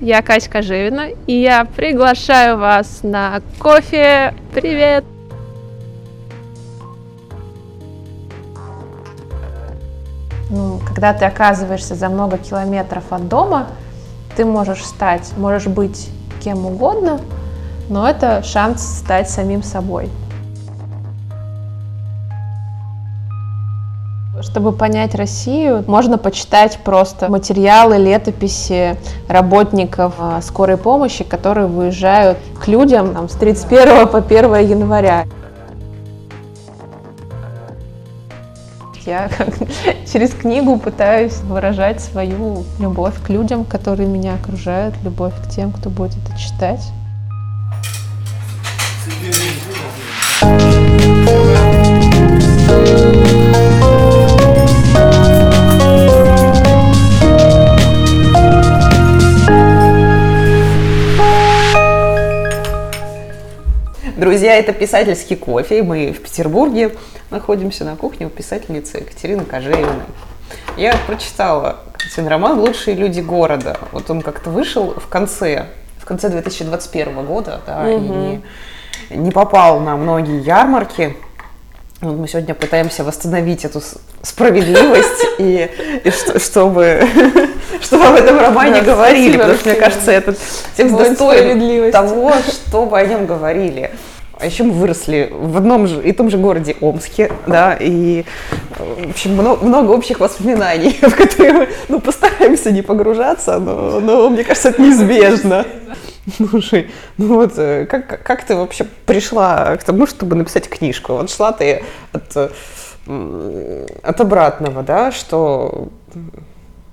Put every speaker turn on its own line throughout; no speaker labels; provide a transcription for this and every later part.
Я Катька Живина, и я приглашаю вас на кофе. Привет! Ну, когда ты оказываешься за много километров от дома, ты можешь стать, можешь быть кем угодно, но это шанс стать самим собой. Чтобы понять Россию, можно почитать просто материалы, летописи работников а, скорой помощи, которые выезжают к людям там, с 31 по 1 января. Я как, через книгу пытаюсь выражать свою любовь к людям, которые меня окружают, любовь к тем, кто будет это читать.
Друзья, это писательский кофе. Мы в Петербурге находимся на кухне у писательницы Екатерины Кожевиной. Я прочитала Катин роман «Лучшие люди города». Вот он как-то вышел в конце, в конце 2021 года, да, угу. и не, не попал на многие ярмарки. Вот мы сегодня пытаемся восстановить эту справедливость и, и что, чтобы, чтобы об этом романе да, говорили, потому что, мне кажется, этот текст достоин того, чтобы о нем говорили. А еще мы выросли в одном же и том же городе Омске, да, и, в общем, много, много общих воспоминаний, в которые мы, ну, постараемся не погружаться, но, но мне кажется, это неизбежно. Слушай, ну вот э, как, как ты вообще пришла к тому, чтобы написать книжку? Вот шла ты от, от обратного, да, что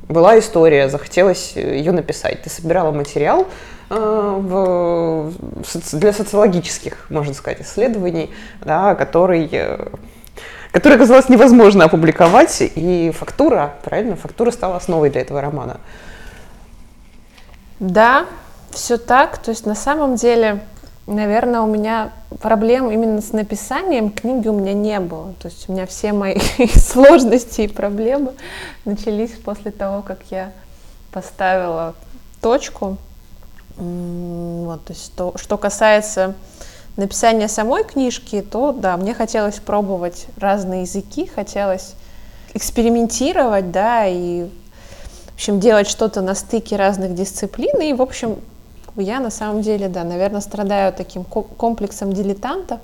была история, захотелось ее написать. Ты собирала материал, Э, в, для социологических, можно сказать, исследований, да, который, э, который оказалось невозможно опубликовать, и фактура, правильно, фактура стала основой для этого романа.
Да, все так. То есть на самом деле, наверное, у меня проблем именно с написанием книги у меня не было. То есть у меня все мои сложности и проблемы начались после того, как я поставила точку вот, то есть то, что касается написания самой книжки, то да, мне хотелось пробовать разные языки, хотелось экспериментировать, да, и в общем делать что-то на стыке разных дисциплин. И, в общем, я на самом деле, да, наверное, страдаю таким комплексом дилетанта.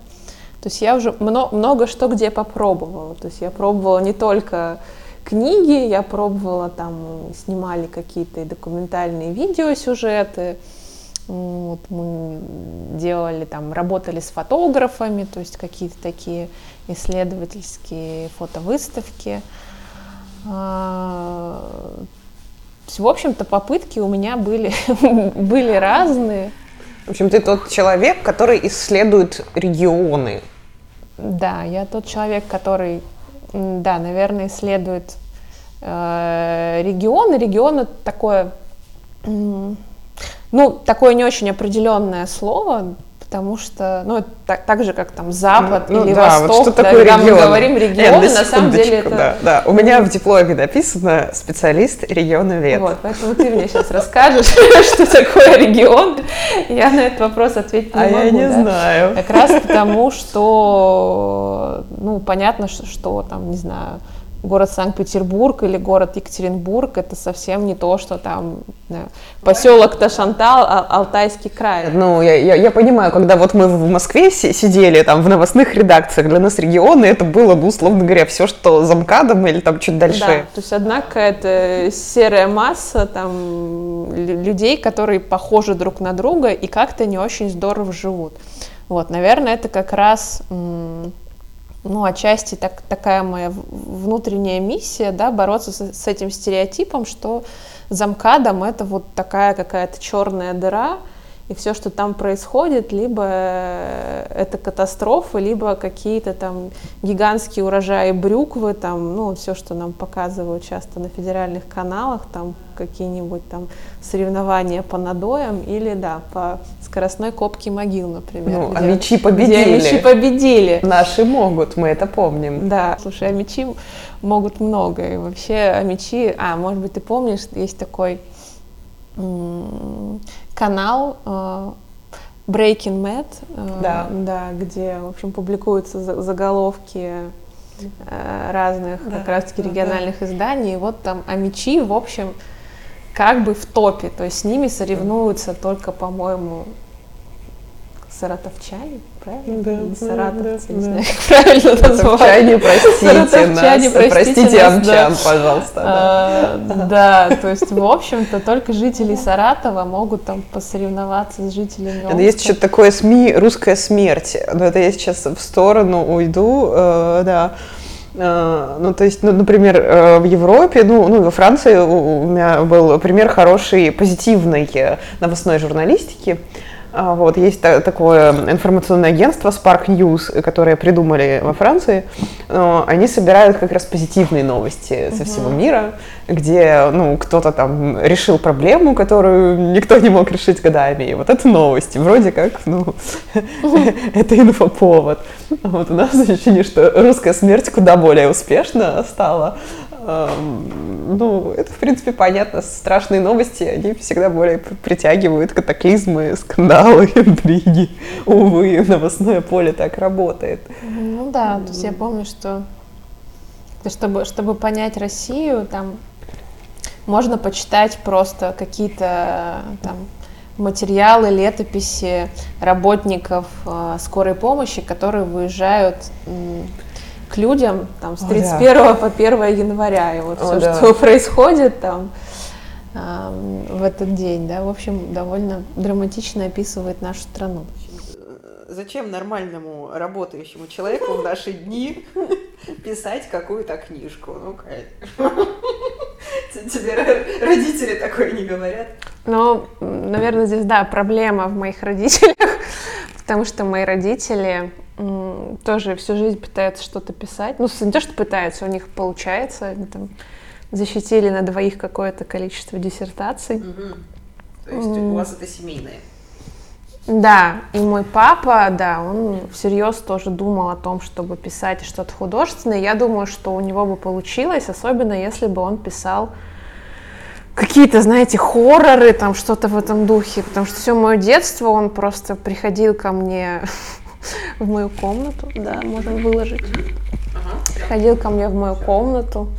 То есть я уже много, много что где попробовала. То есть я пробовала не только книги, я пробовала там, снимали какие-то документальные видеосюжеты, вот мы делали там, работали с фотографами, то есть какие-то такие исследовательские фотовыставки. В общем-то, попытки у меня были, были разные.
В общем, ты тот человек, который исследует регионы.
Да, я тот человек, который, да, наверное, исследует э, регионы. Регион такое ну, такое не очень определенное слово, потому что, ну, так, так же, как там Запад ну, или да, Восток, вот что да, такое когда регион? мы говорим регионы, Нет, на самом деле это...
Да, да, у меня в дипломе написано специалист региона вет.
Вот, поэтому ты мне сейчас расскажешь, что такое регион. Я на этот вопрос ответить не
могу.
А
я не знаю.
Как раз потому, что, ну, понятно, что там, не знаю, город Санкт-Петербург или город Екатеринбург, это совсем не то, что там да, поселок Ташантал, а, Алтайский край.
Ну, я, я, я понимаю, когда вот мы в Москве сидели, там, в новостных редакциях, для нас регионы, это было, ну, условно говоря, все, что за МКАДом или там чуть дальше. Да, то
есть одна какая-то серая масса там людей, которые похожи друг на друга и как-то не очень здорово живут. Вот, наверное, это как раз ну, отчасти так, такая моя внутренняя миссия, да, бороться с, с этим стереотипом, что замкадом это вот такая какая-то черная дыра, и все, что там происходит, либо это катастрофы, либо какие-то там гигантские урожаи брюквы, там, ну, все, что нам показывают часто на федеральных каналах, там какие-нибудь там соревнования по надоям или, да, по скоростной копке могил, например.
Ну, где, а мечи победили.
Где мечи победили.
Наши могут, мы это помним.
Да, слушай, а мечи могут много. И вообще, а мечи... А, может быть, ты помнишь, есть такой... Канал э, Breaking Mad, э,
Да.
да, где, в общем, публикуются за- заголовки э, разных
Да,
как раз-таки
да,
региональных изданий. И вот там Амичи, в общем, как бы в топе. То есть с ними соревнуются только, по-моему, саратовчане, правильно?
Да,
Или саратовцы,
да,
не
да.
знаю, как правильно назвать.
Саратовчане, простите нас.
простите
Простите
нас,
амчан,
да.
пожалуйста. да.
А, Да, то есть, в общем-то, только жители Саратова могут там посоревноваться с жителями
Это есть
Омска.
еще такое СМИ «Русская смерть». Но это я сейчас в сторону уйду, э, да. Э, ну, то есть, ну, например, э, в Европе, ну, ну, во Франции у, меня был пример хорошей, позитивной новостной журналистики. А, Вот, есть та- такое информационное агентство Spark News, которое придумали во Франции. Они собирают как раз позитивные новости со всего мира, где ну, кто-то там решил проблему, которую никто не мог решить годами. И вот это новости. Вроде как, ну, это инфоповод. Вот у нас ощущение, что русская смерть куда более успешно стала. Эм, Ну, это, в принципе, понятно. Страшные новости, они всегда более притягивают катаклизмы, скандалы, интриги. Увы, новостное поле так работает.
Ну да, то есть я помню, что то чтобы, чтобы понять Россию, там можно почитать просто какие-то там материалы, летописи работников э, скорой помощи, которые выезжают к людям там, с
О,
31 по 1 января. И вот
О,
все,
да.
что происходит там ам, в этот день, да, в общем, довольно драматично описывает нашу страну.
Зачем нормальному работающему человеку в наши дни писать какую-то книжку? Ну, конечно. Тебе родители такое не говорят?
Ну, наверное, здесь, да, проблема в моих родителях, потому что мои родители тоже всю жизнь пытаются что-то писать. Ну, не то, что пытаются, у них получается. Они там защитили на двоих какое-то количество диссертаций.
То есть у вас это семейное.
Да, и мой папа, да, он всерьез тоже думал о том, чтобы писать что-то художественное. Я думаю, что у него бы получилось, особенно если бы он писал какие-то, знаете, хорроры, там что-то в этом духе, потому что все мое детство он просто приходил ко мне в мою комнату, да, можно выложить. Приходил ко мне в мою комнату,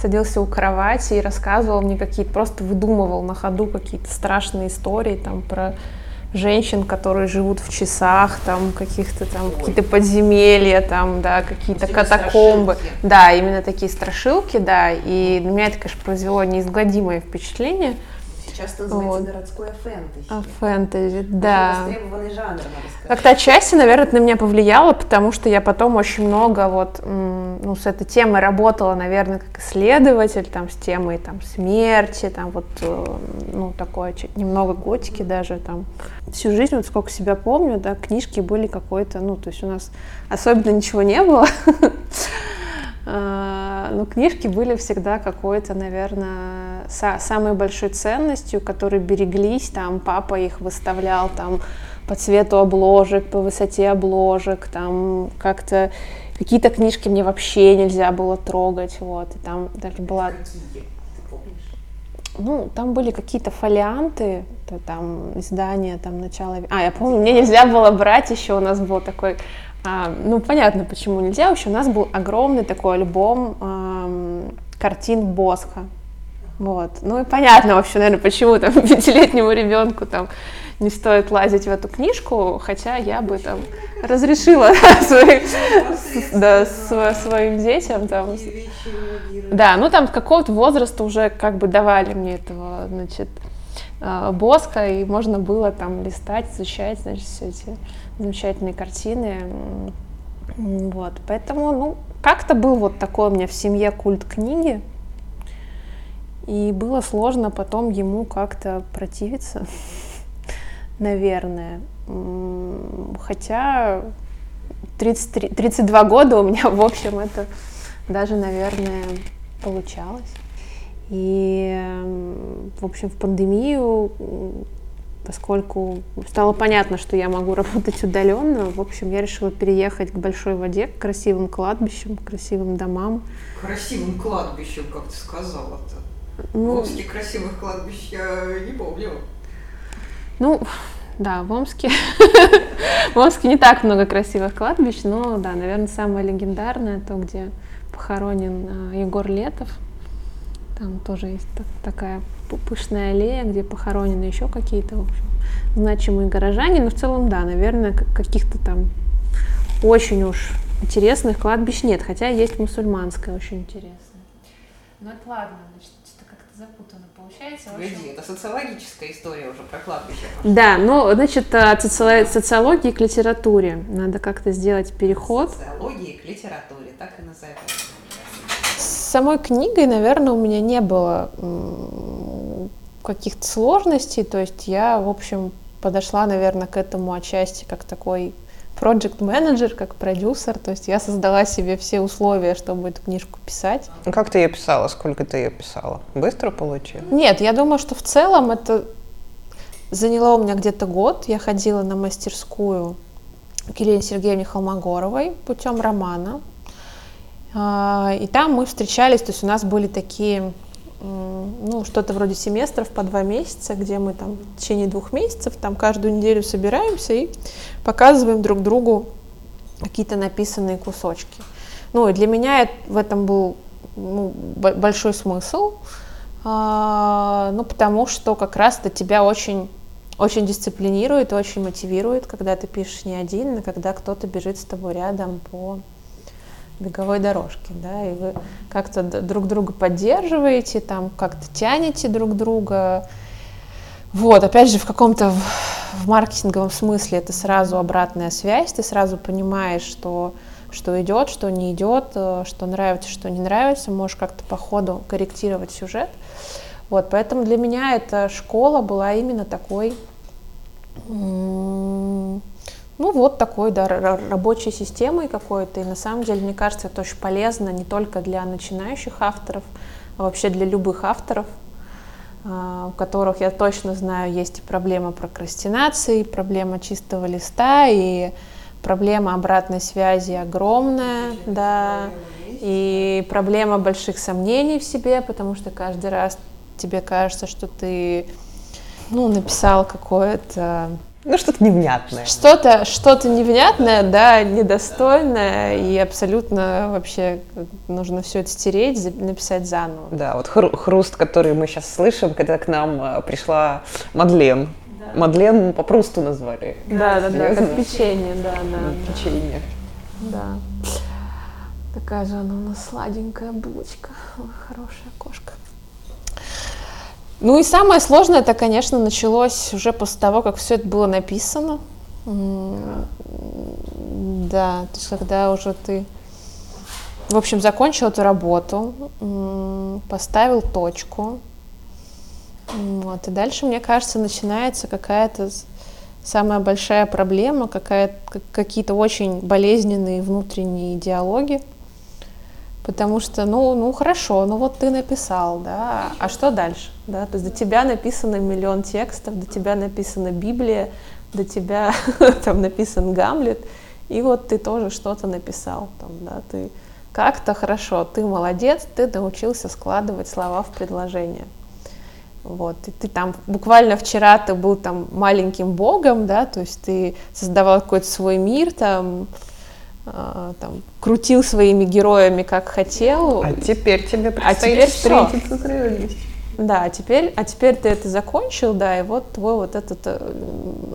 садился у кровати и рассказывал мне какие-то, просто выдумывал на ходу какие-то страшные истории там про женщин, которые живут в часах, там каких-то там какие-то подземелья, там, да, какие-то катакомбы.
страшилки.
Да, именно такие страшилки, да. И на меня это, конечно, произвело неизгладимое впечатление.
Сейчас это
называется Вот.
городское фэнтези.
А фэнтези, да.
Востребованный жанр, надо сказать.
Как-то отчасти, наверное, это на меня повлияло, потому что я потом очень много вот, ну, с этой темой работала, наверное, как исследователь, там, с темой, там, смерти, там, вот, э, ну, такое, немного готики даже, там. Всю жизнь, вот сколько себя помню, да, книжки были какой-то, ну, то есть у нас особенно ничего не было, но книжки были всегда какой-то, наверное, са- самой большой ценностью, которые береглись, там папа их выставлял там по цвету обложек, по высоте обложек, там как-то какие-то книжки мне вообще нельзя было трогать, вот, и там даже была ну, там были какие-то фолианты, то там издания, там начало... А, я помню, мне нельзя было брать еще, у нас был такой... а, ну, понятно, почему нельзя, еще у нас был огромный такой альбом ам, картин Босха. Вот. Ну и понятно вообще, наверное, почему там пятилетнему ребенку там не стоит лазить в эту книжку, хотя я бы там разрешила своим, детям там да, ну там какого-то возраста уже как бы давали мне этого, значит, э, боска, и можно было там листать, изучать, значит, все эти замечательные картины. Вот, поэтому, ну, как-то был вот такой у меня в семье культ книги, и было сложно потом ему как-то противиться, наверное. Хотя 33, 32 года у меня, в общем, это даже, наверное, получалось. И, в общем, в пандемию, поскольку стало понятно, что я могу работать удаленно, в общем, я решила переехать к большой воде, к красивым кладбищам, к красивым домам.
Красивым кладбищем, как ты сказала-то.
Ну,
красивых кладбищ я не помню.
Ну, да, в Омске. в Омске не так много красивых кладбищ, но, да, наверное, самое легендарное, то, где похоронен а, Егор Летов. Там тоже есть так, такая пышная аллея, где похоронены еще какие-то, в общем, значимые горожане. Но в целом, да, наверное, каких-то там очень уж интересных кладбищ нет, хотя есть мусульманское очень интересное.
Ну это ладно, значит, что-то как-то запутанно получается. Погоди, это социологическая история уже про кладбище.
Да, ну, значит, от социологии к литературе. Надо как-то сделать переход.
Социологии к литературе, так и назовем.
С самой книгой, наверное, у меня не было каких-то сложностей, то есть я, в общем, подошла, наверное, к этому отчасти как такой project менеджер как продюсер, то есть я создала себе все условия, чтобы эту книжку писать.
Ну, как ты ее писала? Сколько ты ее писала? Быстро получила?
Нет, я думаю, что в целом это заняло у меня где-то год. Я ходила на мастерскую к Елене Сергеевне Холмогоровой путем романа. А, и там мы встречались, то есть у нас были такие ну, что-то вроде семестров по два месяца, где мы там в течение двух месяцев там каждую неделю собираемся и показываем друг другу какие-то написанные кусочки. Ну, и для меня в этом был ну, большой смысл, а, ну, потому что как раз это тебя очень, очень дисциплинирует, очень мотивирует, когда ты пишешь не один, а когда кто-то бежит с тобой рядом по беговой дорожке, да, и вы как-то друг друга поддерживаете, там как-то тянете друг друга. Вот, опять же, в каком-то в маркетинговом смысле это сразу обратная связь, ты сразу понимаешь, что, что идет, что не идет, э, что нравится, что не нравится, можешь как-то по ходу корректировать сюжет. Вот, поэтому для меня эта школа была именно такой ну вот такой, да, рабочей системой какой-то. И на самом деле, мне кажется, это очень полезно не только для начинающих авторов, а вообще для любых авторов, а, у которых, я точно знаю, есть и проблема прокрастинации, и проблема чистого листа, и проблема обратной связи огромная, да, и проблема больших сомнений в себе, потому что каждый раз тебе кажется, что ты ну, написал какое-то
ну, что-то невнятное.
Что-то что невнятное, да, недостойное, и абсолютно вообще нужно все это стереть, написать заново.
Да, вот хру- хруст, который мы сейчас слышим, когда к нам э, пришла Мадлен. Да. Мадлен по Прусту назвали.
Да, да, да, как печенье, да,
да. Печенье.
Да. Такая же она у нас сладенькая булочка. Хорошая кошка. Ну и самое сложное, это, конечно, началось уже после того, как все это было написано. Да, то есть когда уже ты, в общем, закончил эту работу, поставил точку, вот, и дальше, мне кажется, начинается какая-то самая большая проблема, какая какие-то очень болезненные внутренние диалоги, Потому что, ну, ну хорошо, ну вот ты написал, да, а что дальше? Да? То есть до тебя написано миллион текстов, до тебя написана Библия, до тебя там написан Гамлет, и вот ты тоже что-то написал, там, да, ты как-то хорошо, ты молодец, ты научился складывать слова в предложение. Вот, и ты там буквально вчера ты был там маленьким богом, да, то есть ты создавал какой-то свой мир, там, там, крутил своими героями как хотел.
А теперь тебе а предстоит а теперь встретиться с реальностью.
Да, а теперь, а теперь ты это закончил, да, и вот твой вот этот э,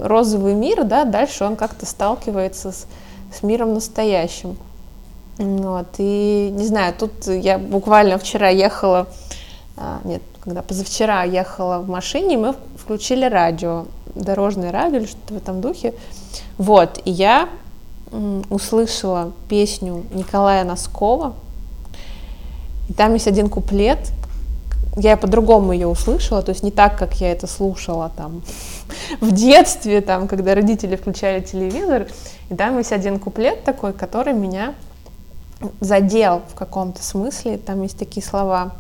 розовый мир, да, дальше он как-то сталкивается с, с миром настоящим. Вот, и не знаю, тут я буквально вчера ехала, а, нет, когда позавчера ехала в машине, мы включили радио, дорожное радио или что-то в этом духе. Вот, и я услышала песню Николая Носкова, и там есть один куплет, я по-другому ее услышала, то есть не так, как я это слушала там в детстве, там, когда родители включали телевизор, и там есть один куплет такой, который меня задел в каком-то смысле, там есть такие слова.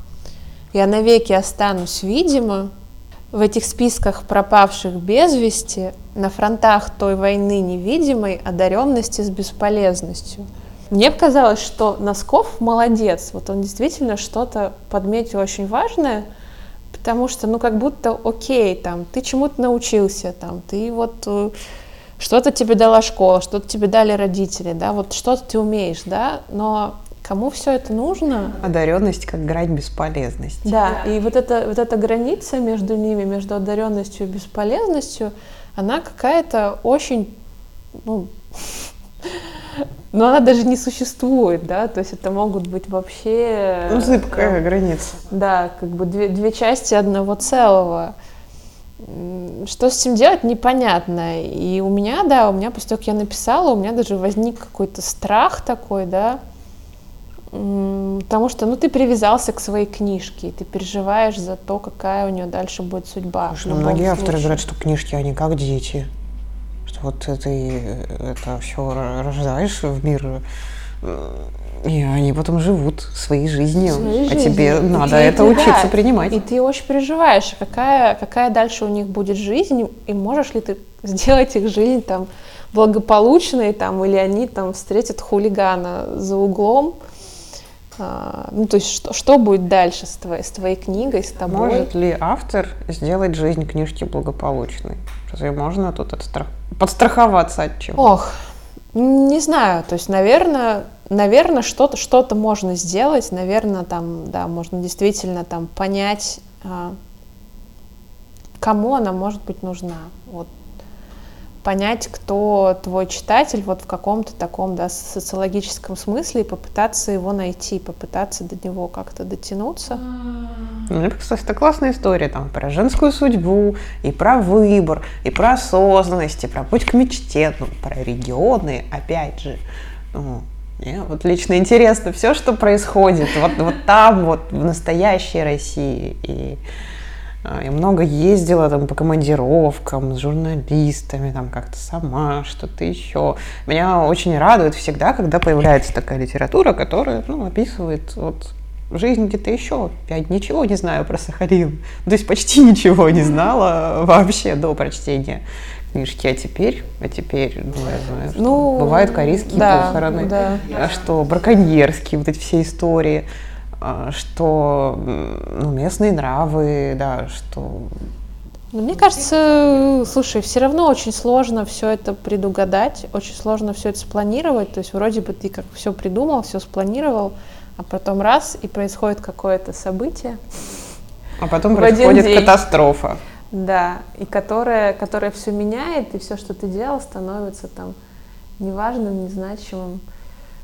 «Я навеки останусь видимо, в этих списках пропавших без вести на фронтах той войны невидимой одаренности с бесполезностью. Мне показалось, что Носков молодец, вот он действительно что-то подметил очень важное, потому что, ну, как будто, окей, там, ты чему-то научился, там, ты вот э, что-то тебе дала школа, что-то тебе дали родители, да, вот что-то ты умеешь, да, но кому все это нужно?
Одаренность как грань бесполезности.
Да, и вот эта, вот эта граница между ними, между одаренностью и бесполезностью, она какая-то очень, ну, но она даже не существует, да, то есть это могут быть вообще...
Ну, зыбкая э, граница.
Да, как бы две, две части одного целого. Что с этим делать, непонятно. И у меня, да, у меня после того, как я написала, у меня даже возник какой-то страх такой, да, потому что, ну, ты привязался к своей книжке, и ты переживаешь за то, какая у нее дальше будет судьба.
Слушай, ну, многие случае. авторы говорят, что книжки, они как дети вот ты это все рождаешь в мир, и они потом живут своей жизнью, своей а жизнью. тебе надо и это ты, учиться да, принимать.
И ты очень переживаешь, какая, какая дальше у них будет жизнь, и можешь ли ты сделать их жизнь там благополучной, там, или они там встретят хулигана за углом, ну, то есть что, что будет дальше с твоей, с твоей книгой, с тобой?
Может ли автор сделать жизнь книжки благополучной? Разве можно тут отстрах... подстраховаться от чего?
Ох, не знаю, то есть, наверное, наверное, что-то что можно сделать, наверное, там, да, можно действительно там понять, а, кому она может быть нужна. Вот понять, кто твой читатель вот в каком-то таком да, социологическом смысле и попытаться его найти, попытаться до него как-то дотянуться.
Ну, кстати, это классная история там про женскую судьбу, и про выбор, и про осознанность, и про путь к мечте, ну, про регионы, опять же. Ну, мне вот лично интересно все, что происходит вот, вот там, вот в настоящей России. И я много ездила там по командировкам с журналистами, там как-то сама, что-то еще. Меня очень радует всегда, когда появляется такая литература, которая ну, описывает вот жизнь где-то еще. Я ничего не знаю про Сахалин. То есть почти ничего не знала вообще до прочтения книжки, а теперь, а теперь, ну, я знаю, что ну, бывают корейские да, похороны, да. А что браконьерские вот эти все истории. А, что ну, местные нравы, да, что...
Ну, мне кажется, слушай, все равно очень сложно все это предугадать, очень сложно все это спланировать. То есть вроде бы ты как все придумал, все спланировал, а потом раз и происходит какое-то событие.
А потом происходит катастрофа.
Да, и которая, которая все меняет, и все, что ты делал, становится там неважным, незначимым.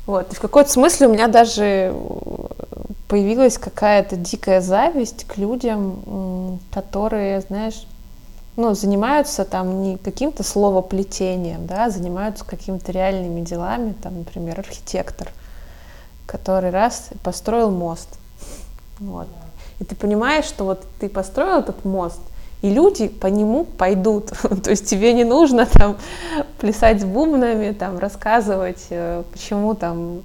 Вот. И в какой-то смысле у меня даже появилась какая-то дикая зависть к людям, которые, знаешь, ну, занимаются там не каким-то словоплетением, да, а занимаются какими-то реальными делами, там, например, архитектор, который раз построил мост. Вот. И ты понимаешь, что вот ты построил этот мост, и люди по нему пойдут. То есть тебе не нужно там плясать с бубнами, там рассказывать, э, почему там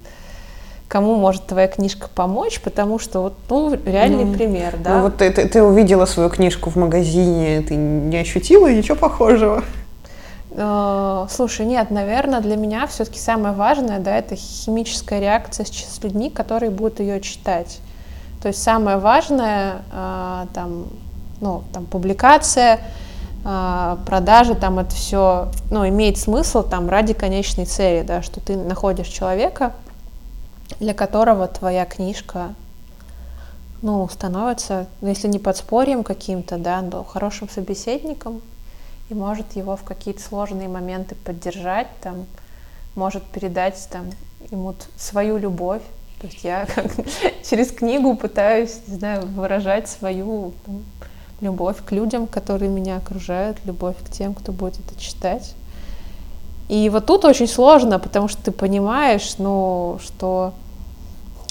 кому может твоя книжка помочь, потому что вот, ну, реальный ну, пример, да.
Ну, вот ты, ты, ты увидела свою книжку в магазине, ты не ощутила ничего похожего?
Э, слушай, нет, наверное, для меня все-таки самое важное, да, это химическая реакция с, людьми, которые будут ее читать. То есть самое важное, э, там, ну, там, публикация, э, продажи, там это все, ну, имеет смысл там ради конечной цели, да, что ты находишь человека, для которого твоя книжка ну, становится, ну, если не подспорьем каким-то, да, но хорошим собеседником и может его в какие-то сложные моменты поддержать, там, может передать там, ему свою любовь. То есть я как через книгу пытаюсь, не знаю, выражать свою там, любовь к людям, которые меня окружают, любовь к тем, кто будет это читать. И вот тут очень сложно, потому что ты понимаешь, ну, что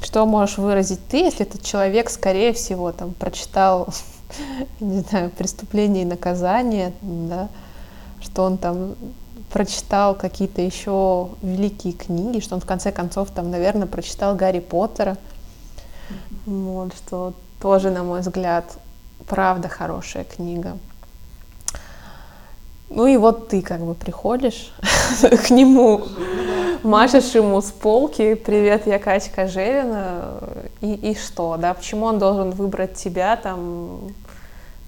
что можешь выразить ты, если этот человек, скорее всего, там, прочитал, не знаю, «Преступление и наказание», да, что он там прочитал какие-то еще великие книги, что он в конце концов там, наверное, прочитал Гарри Поттера, вот, что тоже, на мой взгляд, правда хорошая книга. Ну и вот ты как бы приходишь к нему, машешь ему с полки, привет, я Катя Жевина, и, и что, да, почему он должен выбрать тебя там,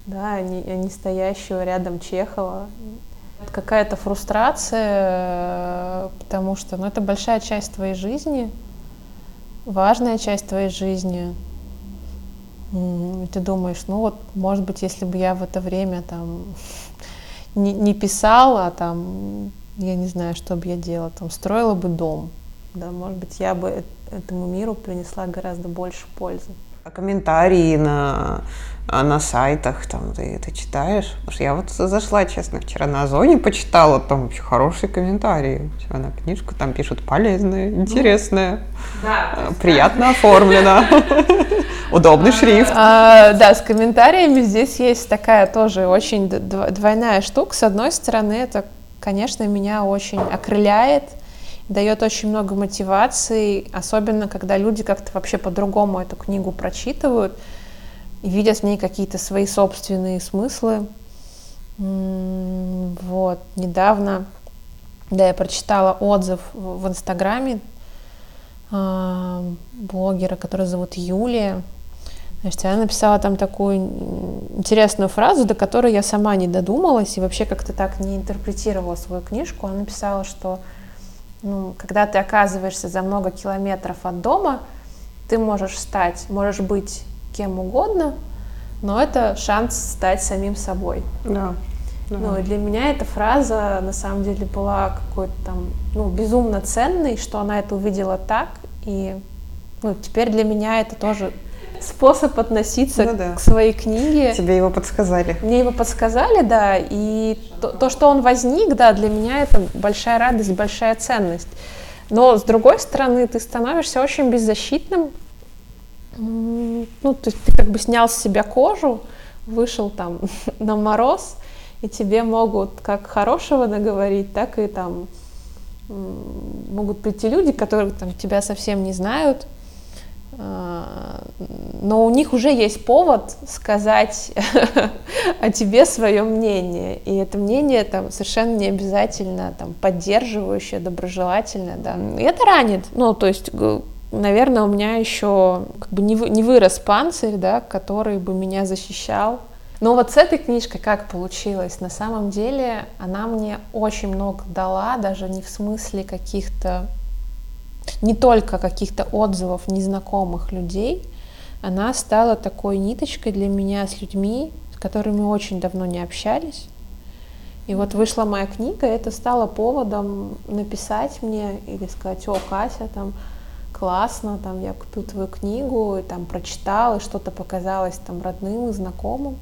да, а не, а не стоящего рядом Чехова. Какая-то фрустрация, потому что ну, это большая часть твоей жизни, важная часть твоей жизни. И ты думаешь, ну вот, может быть, если бы я в это время там не, не писала, там, я не знаю, что бы я делала, там, строила бы дом, да, может быть, я бы этому миру принесла гораздо больше пользы.
А комментарии на, а, на сайтах, там, ты это читаешь? Потому что я вот зашла, честно, вчера на Озоне почитала, там вообще хорошие комментарии. На книжку там пишут полезная, интересная, да, приятно оформлена, удобный шрифт.
А, да, с комментариями здесь есть такая тоже очень двойная штука. С одной стороны, это, конечно, меня очень окрыляет, дает очень много мотивации, особенно когда люди как-то вообще по-другому эту книгу прочитывают и видят в ней какие-то свои собственные смыслы. Вот, недавно, да, я прочитала отзыв в Инстаграме э, блогера, который зовут Юлия. Значит, она написала там такую интересную фразу, до которой я сама не додумалась и вообще как-то так не интерпретировала свою книжку. Она написала, что ну, когда ты оказываешься за много километров от дома, ты можешь стать, можешь быть кем угодно, но это шанс стать самим собой.
Да.
да. Ну, и для меня эта фраза на самом деле была какой-то там, ну, безумно ценной, что она это увидела так, и ну, теперь для меня это тоже способ относиться ну, да. к своей книге.
Тебе его подсказали.
Мне его подсказали, да, и то, то, что он возник, да, для меня это большая радость, большая ценность. Но с другой стороны, ты становишься очень беззащитным. Ну, то есть ты как бы снял с себя кожу, вышел там на мороз, и тебе могут как хорошего наговорить, так и там могут прийти люди, которые там тебя совсем не знают, но у них уже есть повод сказать о тебе свое мнение, и это мнение там совершенно не обязательно там поддерживающее, доброжелательное, да. И это ранит, ну то есть наверное, у меня еще как бы не, не вырос панцирь, да, который бы меня защищал. Но вот с этой книжкой как получилось? На самом деле она мне очень много дала, даже не в смысле каких-то не только каких-то отзывов незнакомых людей, она стала такой ниточкой для меня с людьми, с которыми очень давно не общались. И вот вышла моя книга, это стало поводом написать мне или сказать, о, Катя, там, классно, там, я купил твою книгу, и там прочитал, и что-то показалось там родным и знакомым.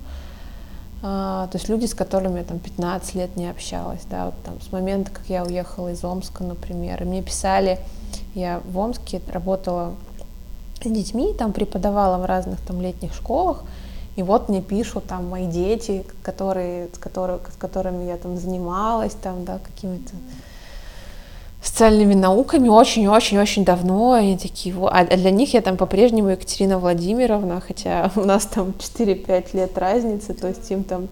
А, то есть люди, с которыми я там 15 лет не общалась, да, вот там с момента, как я уехала из Омска, например, и мне писали, я в Омске работала с детьми, там преподавала в разных там летних школах, и вот мне пишут там мои дети, которые, с, которых, с которыми я там занималась, там, да, какими-то социальными науками очень-очень-очень давно. Они такие, а для них я там по-прежнему Екатерина Владимировна, хотя у нас там 4-5 лет разницы, то есть им там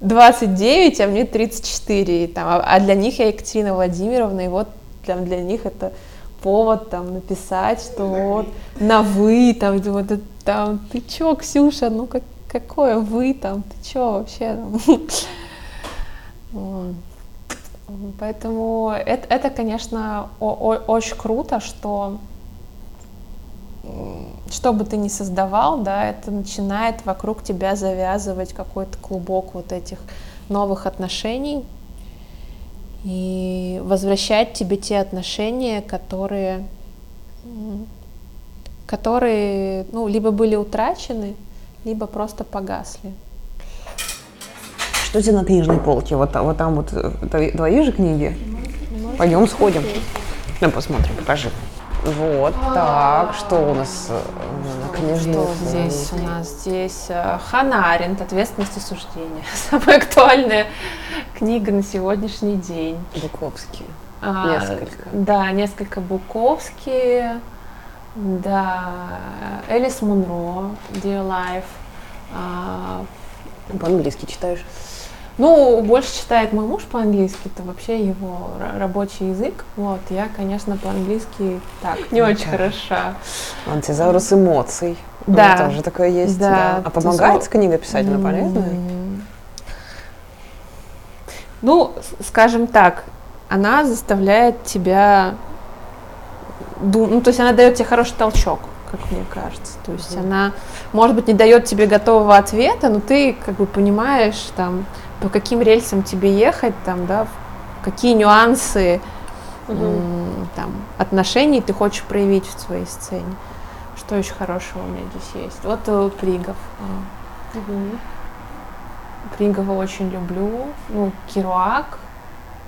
29, а мне 34. И, там, а, а для них я Екатерина Владимировна, и вот для, для них это повод там написать, что вот на вы, там, вот, там ты чё, Ксюша, ну как, какое вы там, ты чё вообще там. Поэтому это, это конечно, о, о, очень круто, что что бы ты ни создавал, да, это начинает вокруг тебя завязывать какой-то клубок вот этих новых отношений, и возвращать тебе те отношения, которые, которые ну, либо были утрачены, либо просто погасли.
Что тебе на книжной полке? Вот, вот там вот э, твои же книги? Пойдем сходим. Ну, посмотрим, покажи. Вот так, что у нас на книжной Что
здесь у нас? Здесь э, Ханна Аренд «Ответственность и суждение». Самая актуальная книга на сегодняшний день.
Буковские. А, несколько.
Да, несколько Буковские. Да, Элис Мунро, Dear Life. А,
По-английски читаешь?
Ну, больше читает мой муж по-английски, это вообще его рабочий язык. Вот, я, конечно, по-английски так, не очень хороша.
Антизаврус эмоций.
Да.
Тоже такое есть.
Да.
Да. А помогает
есть-
книга писать, она полезная?
Ну, скажем так, она заставляет тебя ду- ну, то есть она дает тебе хороший толчок, как мне кажется. То есть она, может быть, не дает тебе готового ответа, но ты как бы понимаешь, там, по каким рельсам тебе ехать, там, да, в какие нюансы м, там, отношений ты хочешь проявить в своей сцене. Что еще хорошего у меня здесь есть? Вот э, Пригов. А, Пригова очень люблю. Ну, Керуак.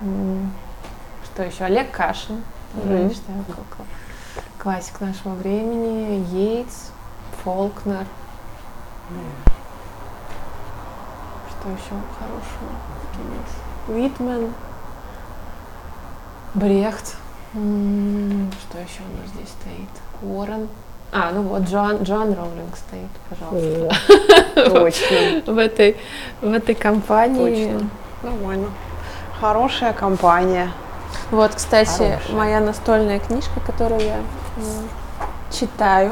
М, Что еще? Олег Кашин. Я считаю, классик нашего времени. Йейтс, Фолкнер. Что еще хорошего? Уитмен. Брехт. М, Что еще у нас здесь стоит? Уоррен. А, ну вот, Джоан, Джоан Роулинг стоит, пожалуйста.
Точно.
В этой, в этой компании.
Точно. Нормально. Хорошая компания.
Вот, кстати,
Хорошая.
моя настольная книжка, которую я читаю,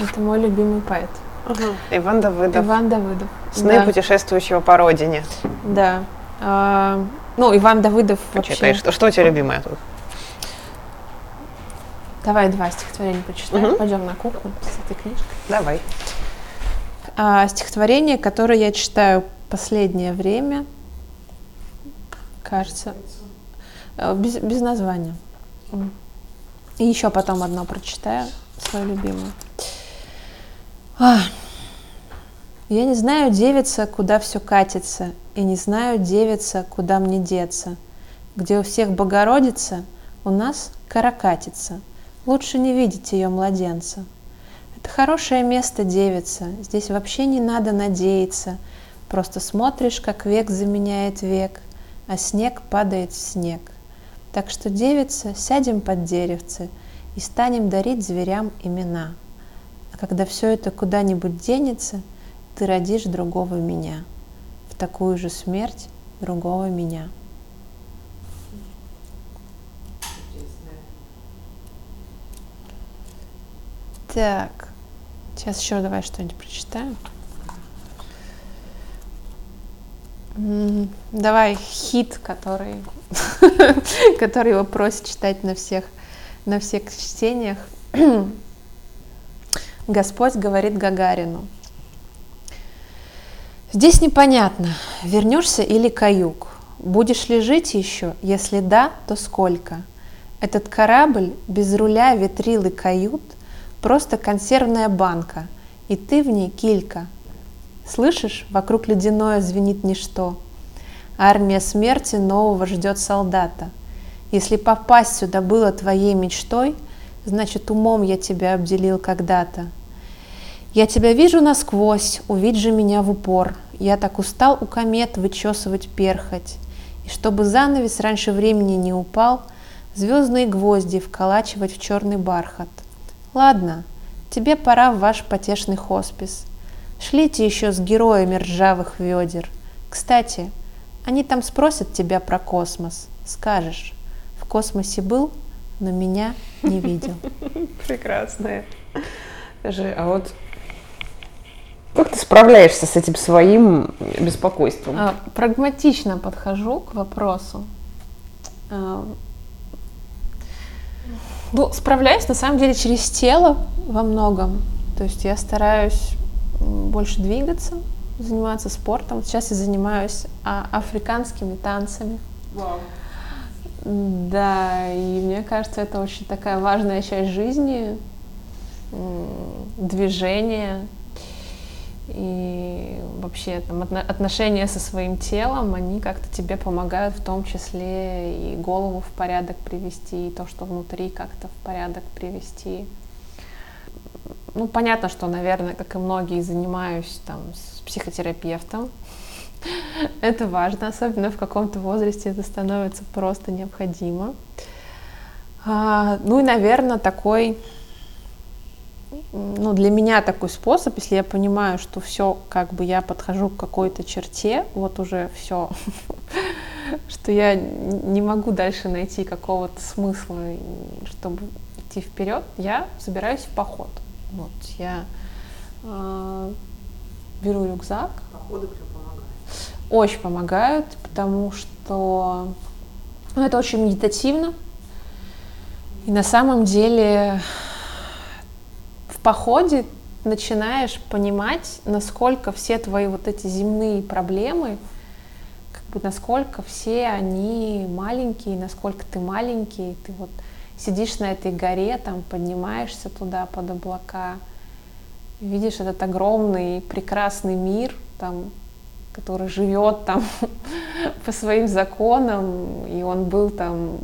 это мой любимый поэт.
Иван Давыдов.
Иван Давыдов.
Сны
да,
путешествующего по родине.
да. А, ну, Иван Давыдов
Почитай.
вообще...
Что, что у тебя любимое тут?
Давай два стихотворения почитаем.
Мгм.
Пойдем на кухню с этой книжкой.
Давай.
А, стихотворение, которое я читаю последнее время, кажется, э, без, без названия. И еще потом одно прочитаю, свое любимое. А, Я не знаю, девица, куда все катится, и не знаю, девица, куда мне деться. Где у всех Богородица, у нас каракатица. Лучше не видеть ее младенца. Это хорошее место, девица. Здесь вообще не надо надеяться. Просто смотришь, как век заменяет век, а снег падает в снег. Так что, девица, сядем под деревце и станем дарить зверям имена. А когда все это куда-нибудь денется, ты родишь другого меня, в такую же смерть другого меня. Так, сейчас еще давай что-нибудь прочитаем. Давай хит, который, который его просят читать на всех, на всех чтениях. Господь говорит Гагарину. Здесь непонятно, вернешься или каюк. Будешь ли жить еще? Если да, то сколько? Этот корабль без руля, ветрил и кают просто консервная банка, и ты в ней килька. Слышишь, вокруг ледяное звенит ничто. Армия смерти нового ждет солдата. Если попасть сюда было твоей мечтой, значит умом я тебя обделил когда-то. Я тебя вижу насквозь, увидь же меня в упор. Я так устал у комет вычесывать перхоть. И чтобы занавес раньше времени не упал, звездные гвозди вколачивать в черный бархат. Ладно, тебе пора в ваш потешный хоспис. Шлите еще с героями ржавых ведер. Кстати, они там спросят тебя про космос. Скажешь, в космосе был, но меня не видел.
Прекрасная. Скажи, а вот как ты справляешься с этим своим беспокойством?
А, Прагматично подхожу к вопросу. А, Ну, справляюсь на самом деле через тело во многом. То есть я стараюсь больше двигаться, заниматься спортом. Сейчас я занимаюсь а, африканскими танцами. М, Да, и мне кажется, это очень такая важная часть жизни, движение и вообще там, отно- отношения со своим телом, они как-то тебе помогают в том числе и голову в порядок привести, и то, что внутри как-то в порядок привести. Ну, понятно, что, наверное, как и многие, занимаюсь там с психотерапевтом. Это важно, особенно в каком-то возрасте это становится просто необходимо. А, ну и, наверное, такой, ну, для меня такой способ, если я понимаю, что все, как бы я подхожу к какой-то черте, вот уже все, что я не могу дальше найти какого-то смысла, чтобы идти вперед, я собираюсь в поход. Вот, я а, беру рюкзак.
Походы прям помогают.
Очень помогают, потому что ну, это очень медитативно. И на самом деле походе начинаешь понимать, насколько все твои вот эти земные проблемы, как бы насколько все они маленькие, насколько ты маленький, ты вот сидишь на этой горе, там поднимаешься туда под облака, видишь этот огромный прекрасный мир, там, который живет там по своим законам, и он был там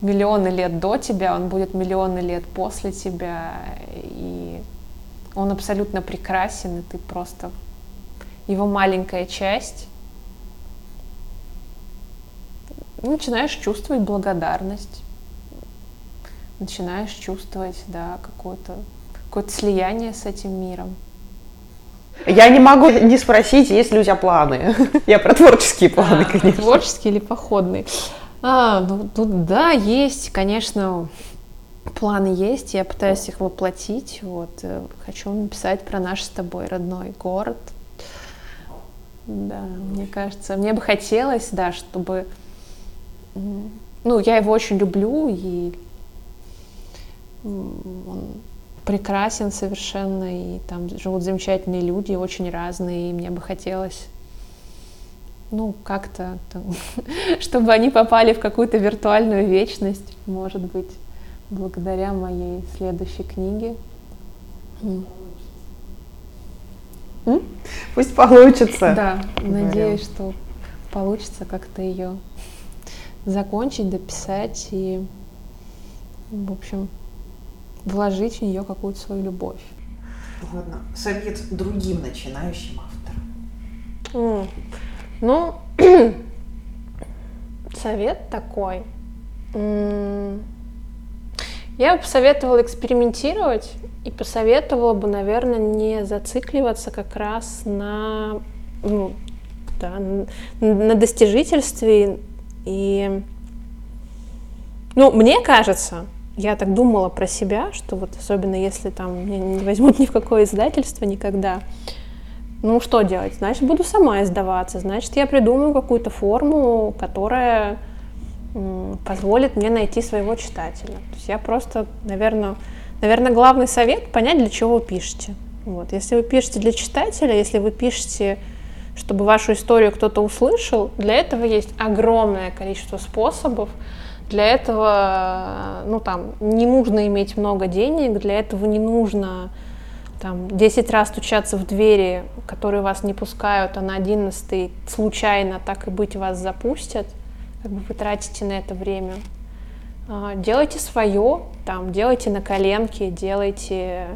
миллионы лет до тебя, он будет миллионы лет после тебя, и он абсолютно прекрасен, и ты просто его маленькая часть. Начинаешь чувствовать благодарность, начинаешь чувствовать, да, какое-то какое слияние с этим миром.
Я не могу не спросить, есть ли у тебя планы. Я про творческие планы, конечно.
Творческие или походные? А, ну тут да, есть, конечно, планы есть, я пытаюсь их воплотить. Вот, э, хочу написать про наш с тобой родной город. Да, мне кажется, мне бы хотелось, да, чтобы, ну, я его очень люблю, и он прекрасен совершенно, и там живут замечательные люди, очень разные, и мне бы хотелось ну, как-то, чтобы они попали в какую-то виртуальную вечность, может быть, благодаря моей следующей книге.
Пусть получится.
Да, Говорим. надеюсь, что получится как-то ее закончить, дописать и, в общем, вложить в нее какую-то свою любовь.
Ладно, совет другим начинающим авторам.
Ну, совет такой. Я бы посоветовала экспериментировать и посоветовала бы, наверное, не зацикливаться как раз на, ну, да, на достижительстве. И, ну, мне кажется, я так думала про себя, что вот особенно если там меня не возьмут ни в какое издательство никогда, ну, что делать? Значит, буду сама издаваться. Значит, я придумаю какую-то форму, которая позволит мне найти своего читателя. То есть я просто, наверное, наверное, главный совет понять, для чего вы пишете. Вот. Если вы пишете для читателя, если вы пишете, чтобы вашу историю кто-то услышал, для этого есть огромное количество способов. Для этого, ну там, не нужно иметь много денег, для этого не нужно там 10 раз стучаться в двери, которые вас не пускают, а на 11 случайно так и быть вас запустят, как бы вы тратите на это время. А, делайте свое, там, делайте на коленке, делайте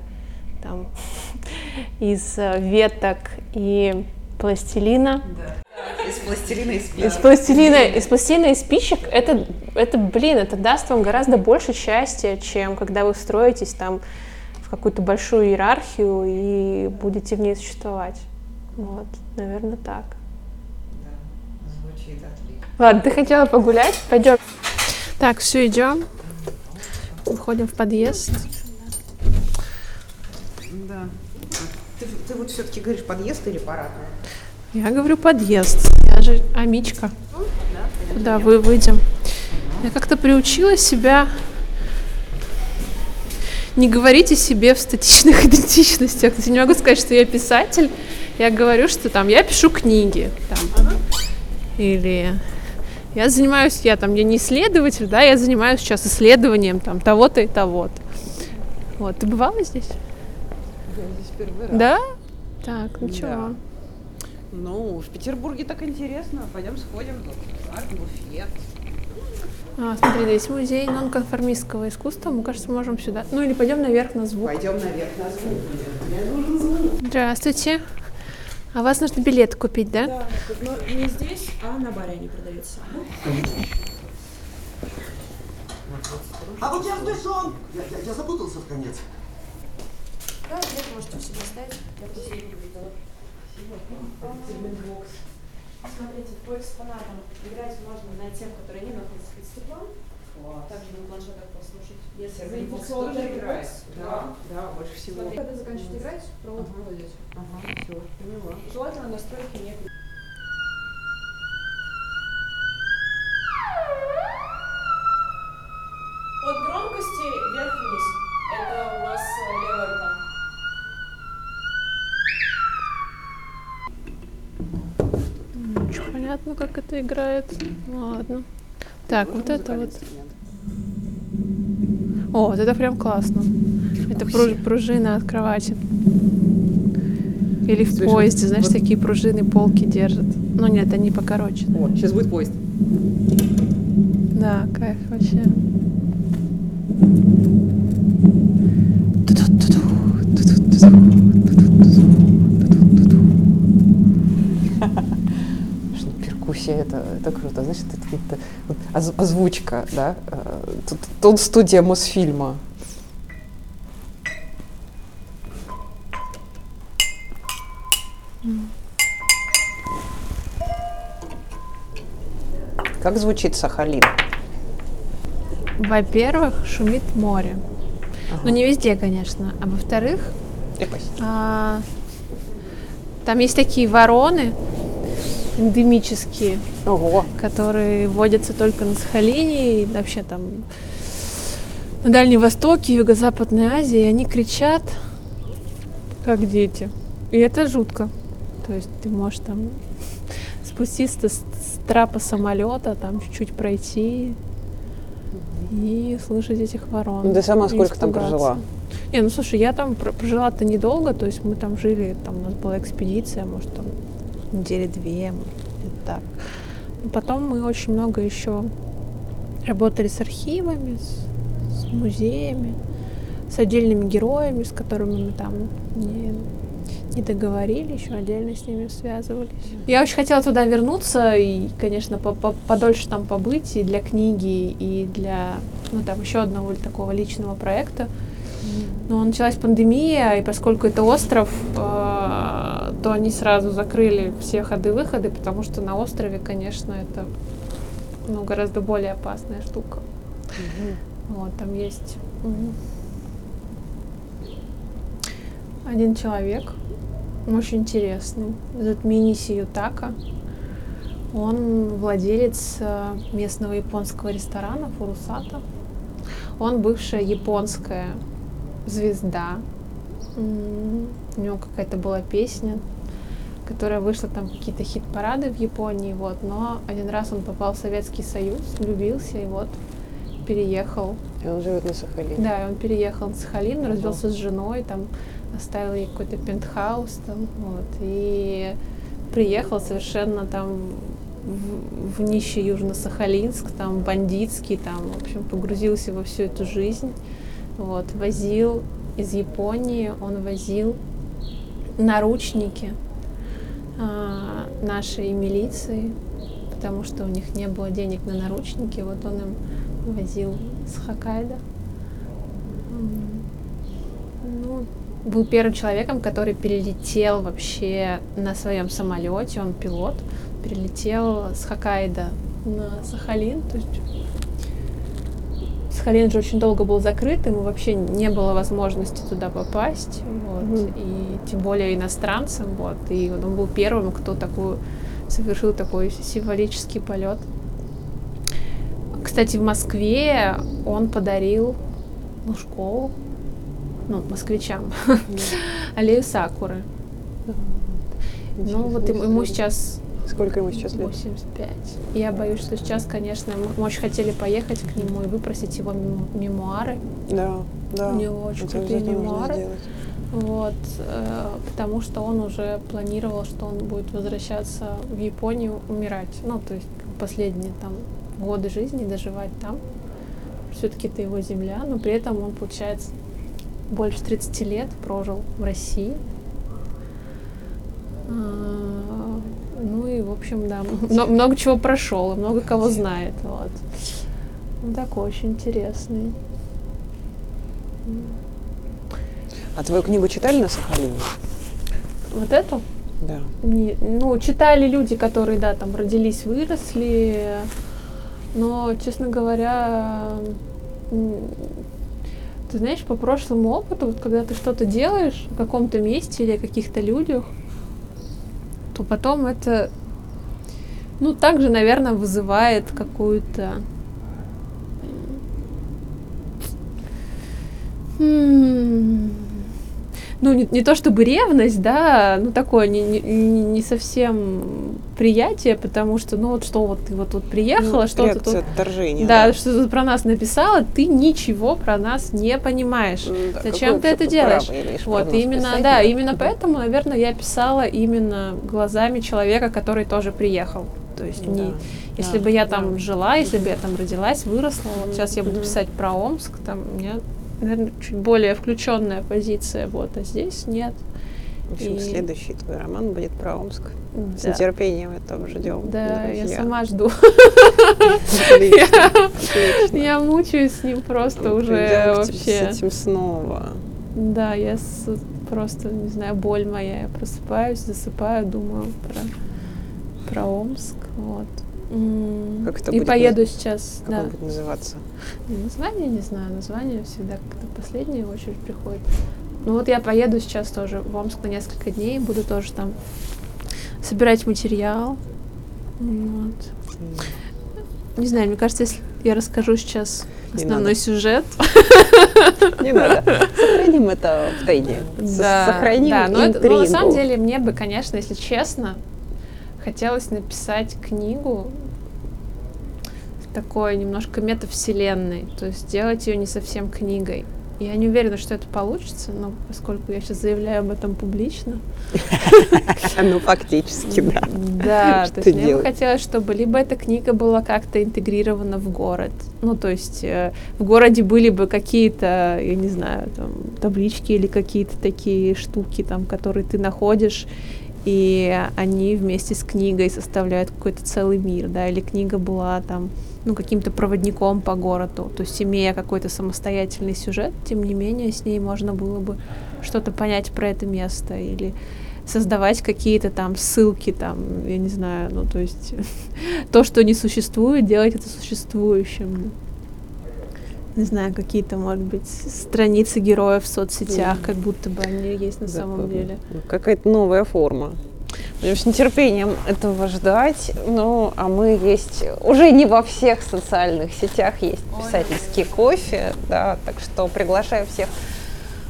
там, из э, веток и пластилина.
Да. Из пластилина и спичек.
Из пластилина, из пластилина и спичек это, это, блин, это даст вам гораздо больше счастья, чем когда вы строитесь там какую-то большую иерархию и будете в ней существовать. Вот, наверное, так.
Да, звучит отлично.
Ладно, ты хотела погулять? Пойдем. Так, все, идем. Выходим в подъезд.
Да. Ты, ты вот все-таки говоришь подъезд или парадную?
Я говорю подъезд. Я же Амичка. Да, да вы выйдем. Я как-то приучила себя не говорите себе в статичных идентичностях. Я не могу сказать, что я писатель. Я говорю, что там я пишу книги. Там, Или я занимаюсь, я там, я не исследователь, да, я занимаюсь сейчас исследованием там того-то и того-то. Вот, ты бывала здесь?
Я здесь первый раз.
Да? Так, ничего. Да.
Ну, в Петербурге так интересно. Пойдем сходим в буфет.
А, смотри, здесь музей нонконформистского искусства. Мы, кажется, можем сюда. Ну или пойдем наверх на звук.
Пойдем наверх на звук. Мне нужен звук.
Здравствуйте. А вас нужно билет купить, да?
Да, но не здесь, а на баре они продаются.
А вот я сбежал! Я, я, я запутался в конец.
Да, билет можете у себя оставить. Смотрите, по экспонатам играть можно на тем, которые не находятся под стеклом. также на планшетах послушать. Если
Сергей,
заинтересованы,
кто-то играет.
Да.
да, больше всего.
Смотри, когда заканчиваете играть, провод
Ага.
кладете.
Ага, все, поняла.
Желательно настройки не От громкости вверх-вниз. Это у вас э, левая рука.
Понятно, как это играет. Ладно. Так, вот это вот. О, вот это прям классно. Это пру- пружина от кровати. Или в
Слышь,
поезде, знаешь,
вот-
такие пружины полки держат. Ну нет, они покороче.
О, сейчас будет поезд.
Да, кайф вообще.
Что перкуссия, это, круто. Значит, это какие-то вот оз- озвучка, да? Э, Тут, тут студия Мосфильма. Как звучит Сахалин?
Во-первых, шумит море. Ну, не везде, конечно. А во-вторых, а, там есть такие вороны эндемические,
Ого.
которые водятся только на Сахалине и вообще там на Дальнем Востоке, Юго-Западной Азии, и они кричат, как дети. И это жутко. То есть ты можешь там спуститься с, с трапа самолета, там чуть-чуть пройти и слышать этих ворон.
Ну, ты сама сколько там прожила?
Не, ну слушай, я там про- прожила-то недолго, то есть мы там жили, там у нас была экспедиция, может, там недели две, так. Потом мы очень много еще работали с архивами, с, с музеями, с отдельными героями, с которыми мы там не, не договорили, еще отдельно с ними связывались. Я очень хотела туда вернуться и, конечно, по- по- подольше там побыть и для книги, и для, ну, там, еще одного такого личного проекта. Но началась пандемия, и поскольку это остров, э, то они сразу закрыли все ходы-выходы, потому что на острове, конечно, это ну, гораздо более опасная штука. Вот, там есть м, один человек, очень интересный, зовут Миниси Ютака. Он владелец э, местного японского ресторана Фурусата. Он бывшая японская звезда. У него какая-то была песня, которая вышла там какие-то хит-парады в Японии, вот. Но один раз он попал в Советский Союз, влюбился и вот переехал.
И он живет на Сахалине.
Да, и он переехал на Сахалин, развелся с женой, там оставил ей какой-то пентхаус там, вот. И приехал совершенно там в, в нищий Южно-Сахалинск, там бандитский, там, в общем, погрузился во всю эту жизнь. Вот, возил из Японии, он возил наручники а, нашей милиции, потому что у них не было денег на наручники, вот он им возил с Хоккайдо. Ну, был первым человеком, который перелетел вообще на своем самолете, он пилот, перелетел с Хоккайдо на Сахалин, то есть Же очень долго был закрыт, ему вообще не было возможности туда попасть, вот,
Мгм.
и тем более иностранцам, вот, и он был первым, кто такую совершил такой символический полет. Кстати, в Москве он подарил ну, школу, ну, москвичам, аллею Сакуры. Ну, вот ему, ему сейчас
Сколько ему сейчас лет?
85. Я боюсь, что сейчас, конечно, мы очень хотели поехать к нему и выпросить его мем- мемуары.
Да, да.
У него очень
Это
крутые мемуары. Вот, э, потому что он уже планировал, что он будет возвращаться в Японию умирать. Ну, то есть последние там годы жизни доживать там. Все-таки это его земля, но при этом он, получается, больше 30 лет прожил в России. А, Ну и, в общем, да, мно- много чего прошел, много кого знает. Вот. Он такой очень интересный.
А твою книгу читали на Сахалине?
Вот эту?
Да.
Не- ну, читали люди, которые, да, там родились, выросли. Но, честно говоря, ты знаешь, по прошлому опыту, вот когда ты что-то делаешь в каком-то месте или о каких-то людях, то потом это, ну, также, наверное, вызывает какую-то ну, не, не то чтобы ревность, да, ну, такое не, не, не совсем приятие, потому что, ну, вот что вот ты вот тут приехала,
Ну,
что ты
реакция
тут...
отторжения.
Да, что ты тут про нас написала, ты ничего про нас не понимаешь.
Да,
Зачем ты это делаешь? Вот, именно,
писать?
да, именно поэтому, наверное, я писала именно глазами человека, который тоже приехал. То есть не,
Да,
если
да,
бы я
да.
там жила, если бы я там родилась, выросла, вот сейчас я буду писать про Омск, там у меня, наверное, чуть более включенная позиция, вот, а здесь нет.
В общем,
И-
следующий твой роман будет про Омск. С
Да.
нетерпением этого ждем.
Да, я
друзья.
сама жду. Я мучаюсь с ним просто уже вообще.
С этим снова.
Да, я с- просто, не знаю, боль моя. Я просыпаюсь, засыпаю, думаю про, про Омск. Вот.
Как это
И
будет
поеду сейчас.
Как
Да.
он будет называться?
Название не знаю, название всегда как-то в последнюю очередь приходит. Ну вот я поеду сейчас тоже в Омск на несколько дней, буду тоже там собирать материал. Вот. Не знаю, мне кажется, если я расскажу сейчас
Не
основной
надо.
сюжет.
Не надо. Сохраним это в тайне. С- Сохраним
да, но, это- но на самом деле мне бы, конечно, если честно, хотелось написать книгу такой немножко метавселенной, то есть сделать ее не совсем книгой. Я не уверена, что это получится, но поскольку я сейчас заявляю об этом публично,
Ну, фактически, да.
да, то есть мне бы хотелось, чтобы либо эта книга была как-то интегрирована в город, ну, то есть э, в городе были бы какие-то, я не знаю, там, таблички или какие-то такие штуки, там, которые ты находишь, и они вместе с книгой составляют какой-то целый мир, да, или книга была там, ну, каким-то проводником по городу, то есть имея какой-то самостоятельный сюжет, тем не менее, с ней можно было бы что-то понять про это место, или создавать какие-то там ссылки, там, я не знаю, ну, то есть то, что не существует, делать это существующим. Не знаю, какие-то, может быть, страницы героев в соцсетях, как будто бы они есть на
Да,
самом деле.
Какая-то новая форма. Будем с нетерпением этого ждать. Ну, а мы есть уже не во всех социальных сетях есть писательский кофе, да, так что приглашаю всех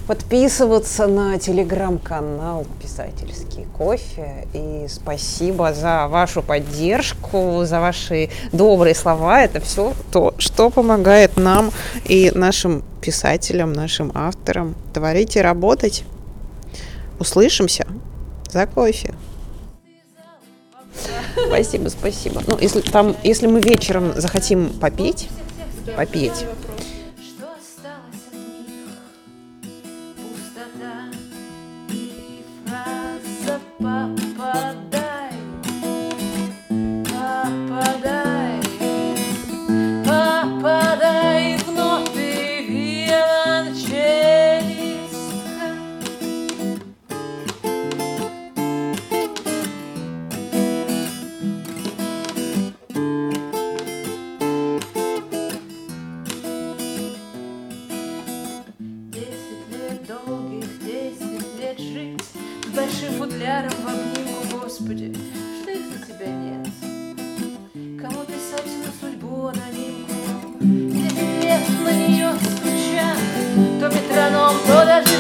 подписываться на телеграм-канал «Писательский кофе». И спасибо за вашу поддержку, за ваши добрые слова. Это все то, что помогает нам и нашим писателям, нашим авторам творить и работать. Услышимся за кофе. Спасибо, спасибо. Ну, если там, если мы вечером захотим попеть, попеть,
Большим футляром в обнимку, Господи, что их на тебя нет? Кому писать на судьбу анонимку? Если на нее стучат, то метроном, то даже